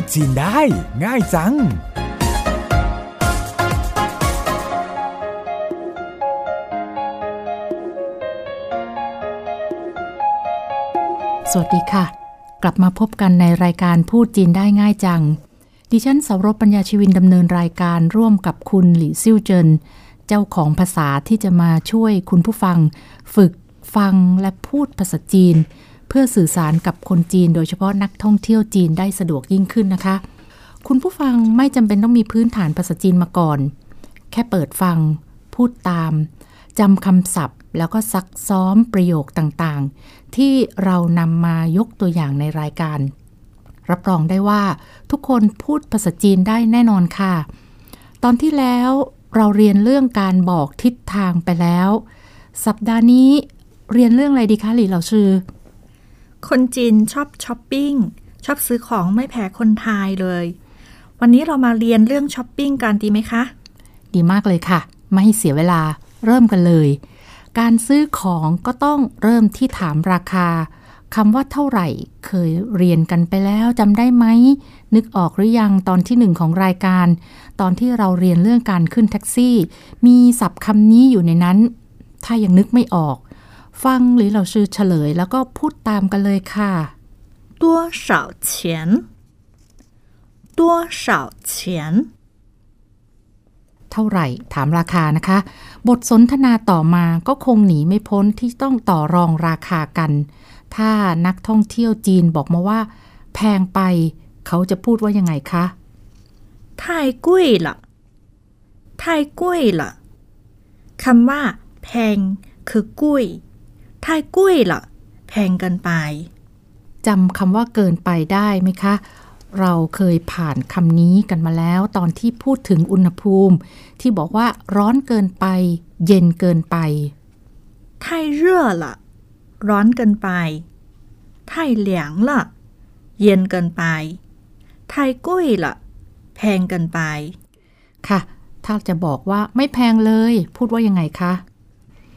ดจีนได้ ง่ายจังสวัสดีค่ะ กลับมาพบกันในรายการพูดจีนได้ง่ายจัง ดิฉันสารบปัญญาชีวินดำเนินรายการร่วมกับคุณหลี่ซิ่วเจิน เจ้าของภาษาที่จะมาช่วยคุณผู้ฟัง ฝึกฟังและพูดภาษาจีน เพื่อสื่อสารกับคนจีน โดยเฉพาะนักท่องเที่ยวจีนได้สะดวกยิ่งขึ้นนะคะ คุณผู้ฟังไม่จำเป็นต้องมีพื้นฐานภาษาจีนมาก่อน แค่เปิดฟัง พูดตามจำคำศัพท์ แล้วก็ซักซ้อมประโยคต่างๆ ที่เรานำมายกตัวอย่างในรายการ รับรองได้ว่า ทุกคนพูดภาษาจีนได้แน่นอนค่ะ ตอนที่แล้วเราเรียนเรื่องการบอกทิศทางไปแล้ว สัปดาห์นี้เรียนเรื่องอะไรดีคะ李老师 คนจีนชอบช้อปปิ้งชอบซื้อของไม่แพ้คนไทยเลย วันนี้เรามาเรียนเรื่องช้อปปิ้งกันดีไหมคะ ดีมากเลยค่ะ ไม่ให้เสียเวลาเริ่มกันเลย การซื้อของก็ต้องเริ่มที่ถามราคาคำว่าเท่าไหร่เคยเรียนกันไปแล้วจำได้ไหม นึกออกหรือยังตอนที่หนึ่งของรายการ ตอนที่เราเรียนเรื่องการขึ้นแท็กซี่ มีศัพท์คำนี้อยู่ในนั้น ถ้ายังนึกไม่ออก ฟังหรือเราชื่อเฉลยแล้วก็พูดตามกันเลยค่ะ 多少钱多少钱 เท่าไหร่ถามราคานะคะ บทสนทนาต่อมาก็คงหนีไม่พ้นที่ต้องต่อรองราคากัน ถ้านักท่องเที่ยวจีนบอกมาว่า แพงไป เขาจะพูดว่ายังไงคะ 太贵了太贵了คำว่า แพง คือกุ้ย 太贵了แพงเกินไป จำคำว่าเกินไปได้ไหมคะ เราเคยผ่านคำนี้กันมาแล้ว ตอนที่พูดถึงอุณหภูมิ ที่บอกว่าร้อนเกินไป เย็นเกินไป 太热了ร้อนเกินไป太凉了เย็นเกินไป太贵了แพงเกินไป ค่ะ ถ้าจะบอกว่าไม่แพงเลย พูดว่ายังไงคะ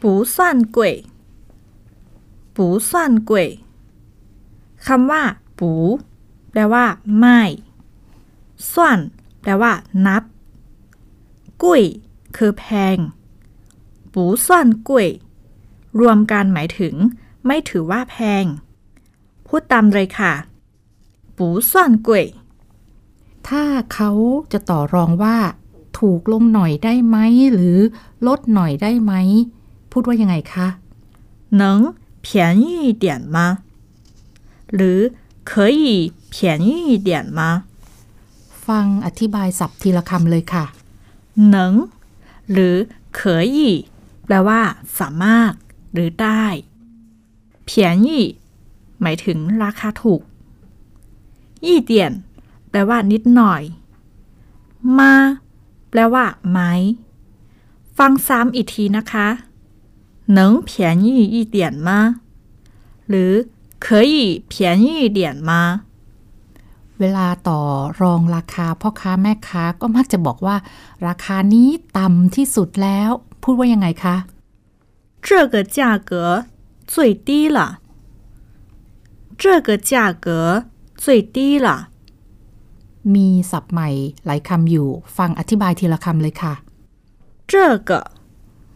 不算贵 ปูซ่านกวยคำว่า ปู แปลว่า ไม่ซ่านแปลว่า นับกุ้ยคือแพง ปูซ่านกุ้ยรวมกันหมายถึง ไม่ถือว่าแพง พูดตามเลยค่ะ ปูซ่านกุ้ยถ้าเขาจะต่อรองว่า ถูกลงหน่อยได้ไหม หรือลดหน่อยได้ไหม พูดว่ายังไงคะหนัง 便宜一点吗หรือ可以便宜一点吗 ฟังอธิบายศัพท์ทีละคำเลยค่ะ 能หรือ可以แปลว่า สามารถ หรือได้เพียนยี่หมายถึงราคาถูก ยี่เดียน แปลว่า นิดหน่อย มา แปลว่า ไหม ฟังซ้ำอีกทีนะคะ 能便宜一点吗หรือ可以便宜一点吗 เวลาต่อรองราคาพ่อค้าแม่ค้าก็มักจะบอกว่า ราคานี้ต่ำที่สุดแล้ว พูดว่ายังไงคะ 这个价格最低了这个价格最低了 มีศัพท์ใหม่หลายคำอยู่ ฟังอธิบายทีละคำเลยค่ะ 这个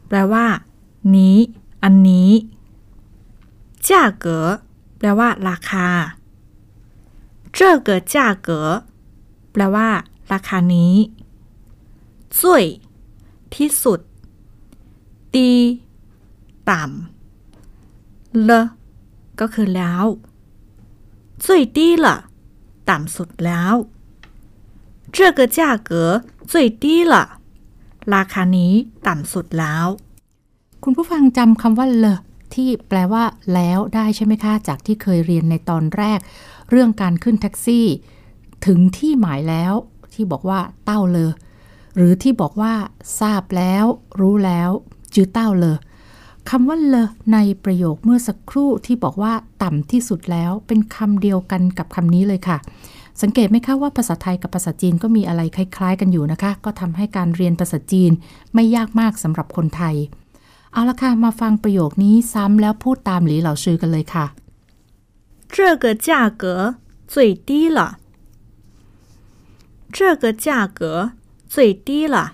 แปลว่า นี้ อันนี้价格แปลว่า ราคา这个价格แปลว่า ราคานี้最ที่สุดดีต่ำเลก็คือแล้ว最低了ต่ำสุดแล้ว这个价格最低了ราคานี้ต่ำสุดแล้ว คุณผู้ฟังจำคำว่าเลที่แปลว่าแล้วได้ใช่ไหมคะ จากที่เคยเรียนในตอนแรก เรื่องการขึ้นแท็กซี่ ถึงที่หมายแล้ว ที่บอกว่าเต้าเลอหรือที่บอกว่า ทราบแล้ว รู้แล้วจื้อเต้าเลอคำว่าเลอในประโยคเมื่อสักครู่ที่บอกว่าต่ำที่สุดแล้วเป็นคำเดียวกันกับคำนี้เลยค่ะ สังเกตไหมคะว่าภาษาไทยกับภาษาจีนก็มีอะไรคล้าย ๆ กันอยู่นะคะ ก็ทำให้การเรียนภาษาจีนไม่ยากมากสำหรับคนไทย เอาละค่ะ มาฟังประโยคนี้ซ้ำแล้วพูดตามหลีเหล่าชื่อกันเลยค่ะ 这个价格最低了。 这个价格最低了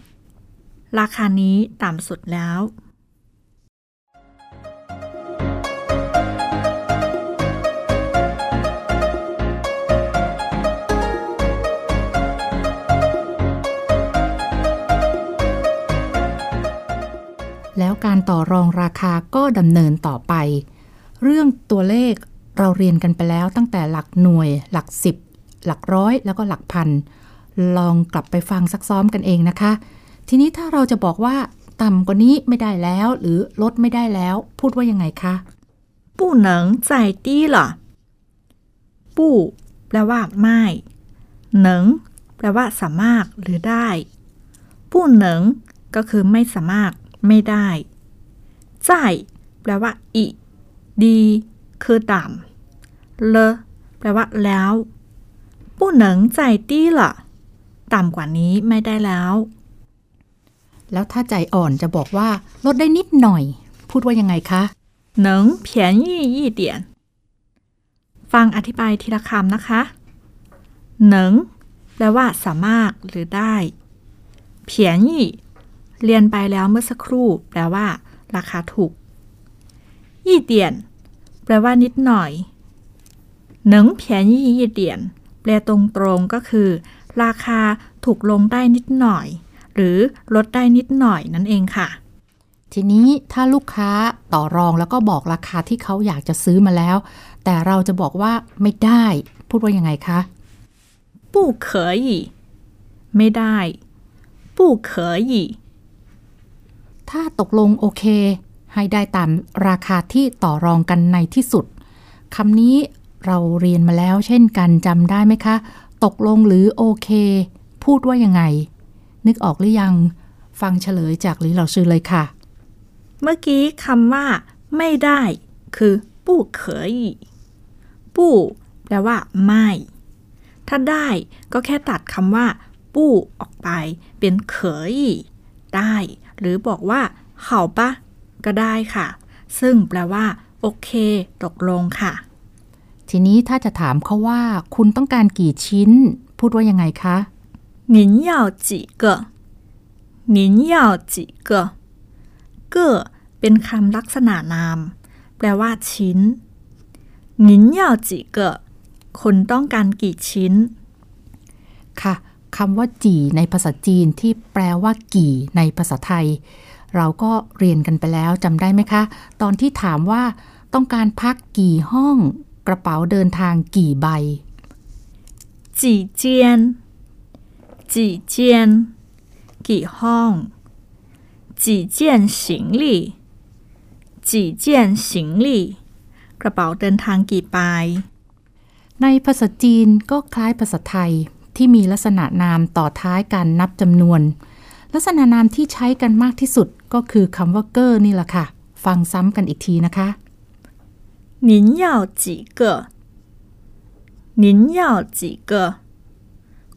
ราคานี้ต่ำสุดแล้ว การต่อรองราคาก็ดำเนินต่อไป เรื่องตัวเลขเราเรียนกันไปแล้วตั้งแต่หลักหน่วย หลักสิบหลักร้อยแล้วก็หลักพัน ลองกลับไปฟังซักซ้อมกันเองนะคะ ทีนี้ถ้าเราจะบอกว่า ต่ำกว่านี้ไม่ได้แล้ว หรือลดไม่ได้แล้ว พูดว่ายังไงคะ 不能再低了不แปลว่า ไม่หนึ่งแปลว่า สามารถหรือได้不能ก็คือไม่สามารถไม่ได้ 在แปลว่าอีกดี คือต่ำเลแปลว่า แล้ว不能再低了ต่ำกว่านี้ไม่ได้แล้ว แล้วถ้าใจอ่อนจะบอกว่า ลดได้นิดหน่อย พูดว่ายังไงคะ 能便宜一点ฟังอธิบายทีละคำนะคะหนึ่งแปลว่า สามารถหรือได้เพียนยี่เรียนไปแล้วเมื่อสักครู่ แปลว่า ราคาถูกยี่เดียนแปลว่านิดหน่อยหนึ่งเพียนยี่ยี่เดียนแปลตรงๆก็คือ ราคาถูกลงได้นิดหน่อย หรือลดได้นิดหน่อยนั่นเองค่ะ ทีนี้ถ้าลูกค้าต่อรองแล้วก็บอกราคาที่เขาอยากจะซื้อมาแล้ว แต่เราจะบอกว่าไม่ได้ พูดว่ายังไงคะ 不可以ไม่ได้不可以 ถ้าตกลงโอเค ให้ได้ตามราคาที่ต่อรองกันในที่สุดคำนี้เราเรียนมาแล้วเช่นกันจำได้ไหมคะ ตกลงหรือโอเค พูดว่ายังไง นึกออกหรือยัง ฟังเฉลยจากลิเหล่าซื้อเลยค่ะ เมื่อกี้คำว่า ไม่ได้ คือปู้เขยปู้แปลว่า ไม่ ถ้าได้ก็แค่ตัดคำว่า ปู้ออกไป เป็นเขยได้ หรือบอกว่าเข่าปะก็ได้ค่ะ ซึ่งแปลว่า โอเค ตกลงค่ะ ทีนี้ถ้าจะถามเขาว่า คุณต้องการกี่ชิ้น พูดว่ายังไงคะ 您要几个您要几个个เป็นคำลักษณะนาม แปลว่า ชิ้น您要几个คนต้องการกี่ชิ้น ค่ะ คำว่าจีในภาษาจีนที่แปลว่ากี่ในภาษาไทย เราก็เรียนกันไปแล้วจำได้ไหมคะ ตอนที่ถามว่าต้องการพักกี่ห้อง กระเป๋าเดินทางกี่ใบ จีเจียน จีเจียน กี่ห้อง จีเจียนสิงลี่จีเจียนสิงลี่กระเป๋าเดินทางกี่ใบในภาษาจีนก็คล้ายภาษาไทย ที่มีลักษณะนามต่อท้ายการนับจำนวน ลักษณะนามที่ใช้กันมากที่สุดก็คือคำว่าเกอร์นี่แหละค่ะ ฟังซ้ำกันอีกทีนะคะ 您要几个您要几个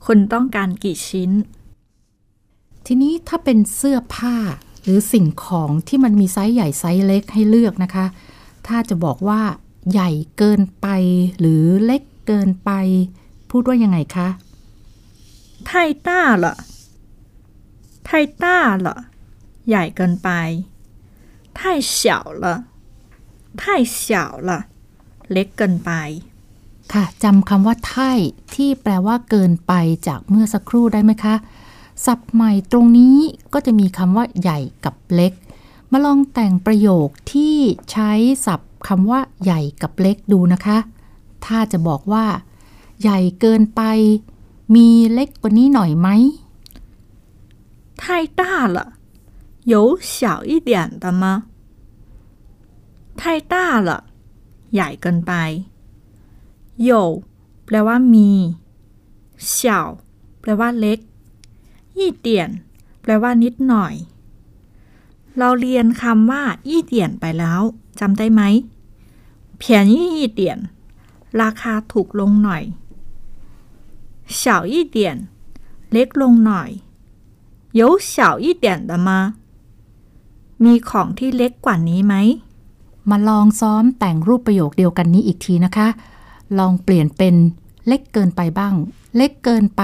คุณต้องการกี่ชิ้น ทีนี้ถ้าเป็นเสื้อผ้าหรือสิ่งของที่มันมีไซส์ใหญ่ไซส์เล็กให้เลือกนะคะ ถ้าจะบอกว่า ใหญ่เกินไป หรือเล็กเกินไป พูดว่ายังไงคะ 太大了太大了ใหญ่เกินไป太小了太小了เล็กเกินไป ค่ะจำคำว่าไท่ที่แปลว่าเกินไปจากเมื่อสักครู่ได้ไหมคะ ศัพท์ใหม่ตรงนี้ก็จะมีคำว่าใหญ่กับเล็ก มาลองแต่งประโยคที่ใช้ศัพท์คำว่าใหญ่กับเล็กดูนะคะ ถ้าจะบอกว่า ใหญ่เกินไป มีเล็กกว่านี้หน่อยไหม 太大了有小一点的吗太大了ใหญ่เกินไป有แปลว่ามี小แปลว่าเล็กยี่เตียนแปลว่านิดหน่อย เราเรียนคำว่ายี่เตียนไปแล้วจำได้ไหมเพียนยี่ยี่เตียนราคาถูกลงหน่อย 小一点เล็กลงหน่อย有小一点的吗มีของที่เล็กกว่านี้ไหม มาลองซ้อมแต่งรูปประโยคเดียวกันนี้อีกทีนะคะ ลองเปลี่ยนเป็นเล็กเกินไปบ้าง เล็กเกินไป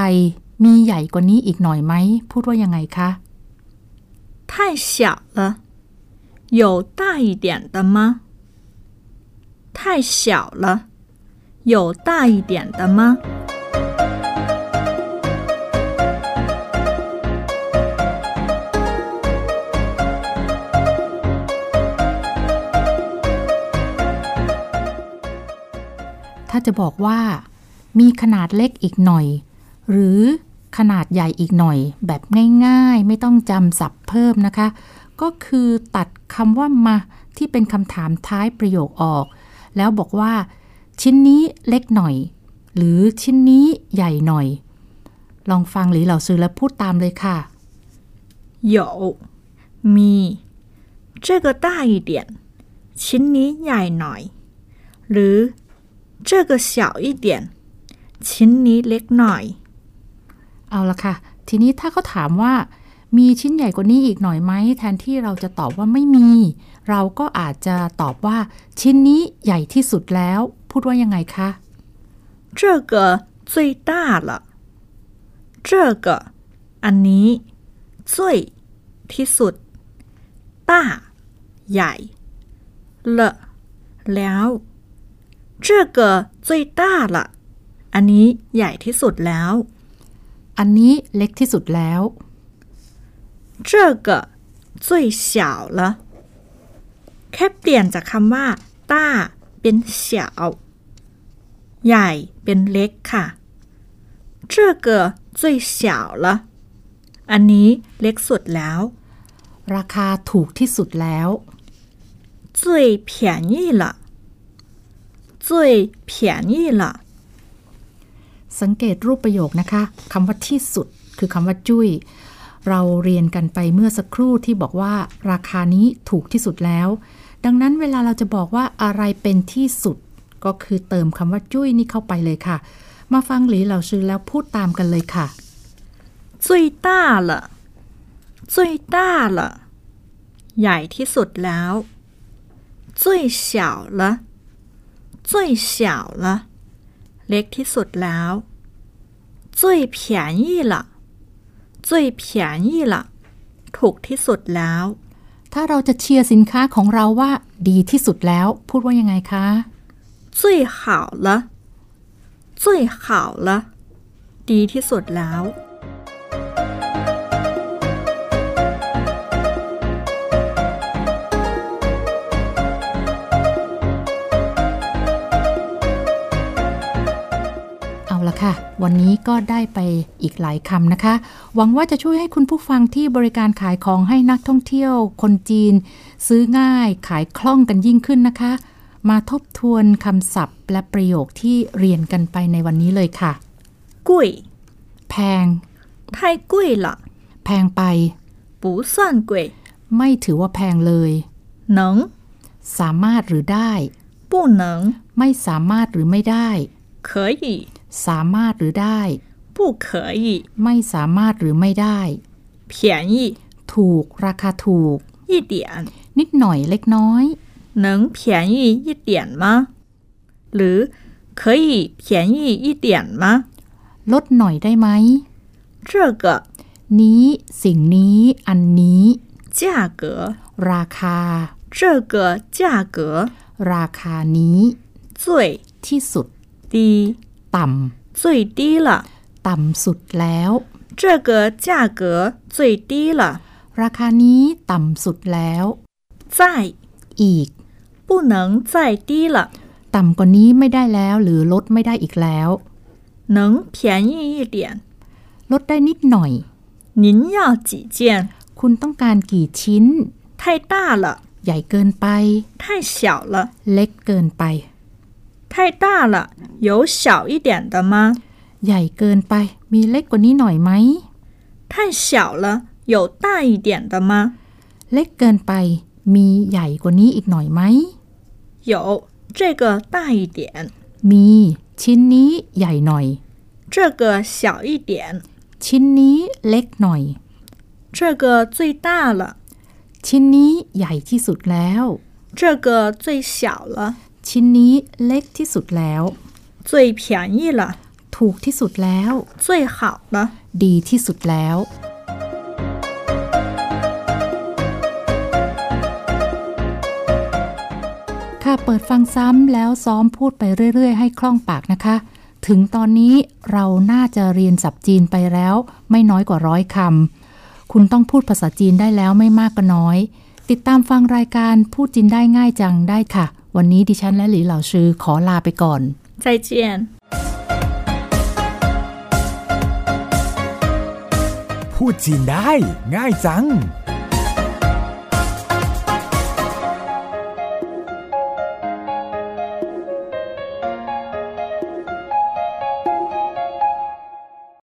มีใหญ่กว่านี้อีกหน่อยไหม พูดว่ายังไงคะ 太小了，有大一点的吗？太小了，有大一点的吗？ าจะบอกว่า มีขนาดเล็กอีกหน่อย หรือขนาดใหญ่อีกหน่อย แบบง่ายๆ ไม่ต้องจำศัพท์เพิ่มนะคะ ก็คือตัดคำว่ามาที่เป็นคำถามท้ายประโยคออก แล้วบอกว่า ชิ้นนี้เล็กหน่อย หรือชิ้นนี้ใหญ่หน่อย ลองฟังหรือเหล่าซื้อแล้วพูดตามเลยค่ะ 有มี 这个大一点，ชิ้นนี้ใหญ่หน่อย หรือ 这个小一点，ชิ้นนี้เล็กหน่อย เอาละค่ะ ทีนี้ถ้าเขาถามว่า มีชิ้นใหญ่กว่านี้อีกหน่อยไหม แทนที่เราจะตอบว่าไม่มี เราก็อาจจะตอบว่า ชิ้นนี้ใหญ่ที่สุดแล้ว พูดว่ายังไงคะ 这个最大了，这个อันนี้最ที่สุด大ใหญ่了แล้ว 这个最大了อันนี้ใหญ่ที่สุดแล้ว อันนี้เล็กที่สุดแล้ว 这个最小了แค่เปลี่ยนจากคำว่าต้าเป็น小ใหญ่เป็นเล็กค่ะ这个最小了อันนี้เล็กสุดแล้ว ราคาถูกที่สุดแล้ว 最便宜了 最便宜了 สังเกตรูปประโยคนะคะคำว่าที่สุด คือคำว่าจุ้ย เราเรียนกันไปเมื่อสักครู่ที่บอกว่า ราคานี้ถูกที่สุดแล้ว ดังนั้นเวลาเราจะบอกว่าอะไรเป็นที่สุด ก็คือเติมคำว่าจุ้ยนี่เข้าไปเลยค่ะ มาฟังหลีเหล่าซื้อแล้วพูดตามกันเลยค่ะ 最大了最大了ใหญ่ที่สุดแล้ว最小了 最小了เล็กที่สุดแล้ว最便宜了最便宜了ถูกที่สุดแล้ว ถ้าเราจะเชียร์สินค้าของเราว่าดีที่สุดแล้ว พูดว่ายังไงคะ 最好了最好了ดีที่สุดแล้ว วันนี้ก็ได้ไปอีกหลายคำนะคะ หวังว่าจะช่วยให้คุณผู้ฟังที่บริการขายของให้นักท่องเที่ยว คนจีน ซื้อง่ายขายคล่องกันยิ่งขึ้นนะคะ มาทบทวนคำศัพท์และประโยคที่เรียนกันไปในวันนี้เลยค่ะ 贵 แพง 太贵了 แพงไป 不算贵 ไม่ถือว่าแพงเลย 能 สามารถหรือได้ 不能 ไม่สามารถหรือไม่ได้ 可以 สามารถหรือได้ 不可以 ไม่สามารถหรือไม่ได้ 便宜 ถูก ราคาถูก 一点 นิดหน่อยเล็กน้อย 能便宜一点吗หรือ可以便宜一点吗 ลดหน่อยได้ไหม 这个 นี้ สิ่งนี้ อันนี้ 价格 ราคา 这个价格 ราคานี้ 最 ที่สุด 低 ต่ 最低了ำ ต่ำสุดแล้ว 这个价格最低了 ราคานี้ต่ำสุดแล้ว 再 อีก 不能再低了 ต่ำกว่านี้ไม่ได้แล้ว หรือลดไม่ได้อีกแล้ว 能便宜一点 ลดได้นิดหน่อย 您要几件 คุณต้องการกี่ชิ้น 太大了 ใหญ่เกินไป 太小了 เล็กเกินไป 太大了有小一点的吗 ใหญ่เกินไป มีเล็กกว่านี้หน่อยไหม 太小了有大一点的吗 เล็กเกินไป มีใหญ่กว่านี้อีกหน่อยไหม 有这个大一点 มี ชิ้นนี้ใหญ่หน่อย 这个小一点 ชิ้นนี้เล็กหน่อย 这个最大了 ชิ้นนี้ใหญ่ที่สุดแล้ว 这个最小了 ชิ้นนี้เล็กที่สุดแล้ว 最便宜了 ถูกที่สุดแล้ว 最好了 ดีที่สุดแล้ว ค่ะเปิดฟังซ้ำแล้วซ้อมพูดไปเรื่อย ๆ ให้คล่องปากนะคะ ถึงตอนนี้เราน่าจะเรียนสับจีนไปแล้ว ไม่น้อยกว่าร้อยคำ คุณต้องพูดภาษาจีนได้แล้วไม่มากก็น้อย ติดตามฟังรายการพูดจีนได้ง่ายจังได้ค่ะ วันนี้ดิฉันและหลีเหล่าชื่อขอลาไปก่อน再见。พูดจีนได้ง่ายจัง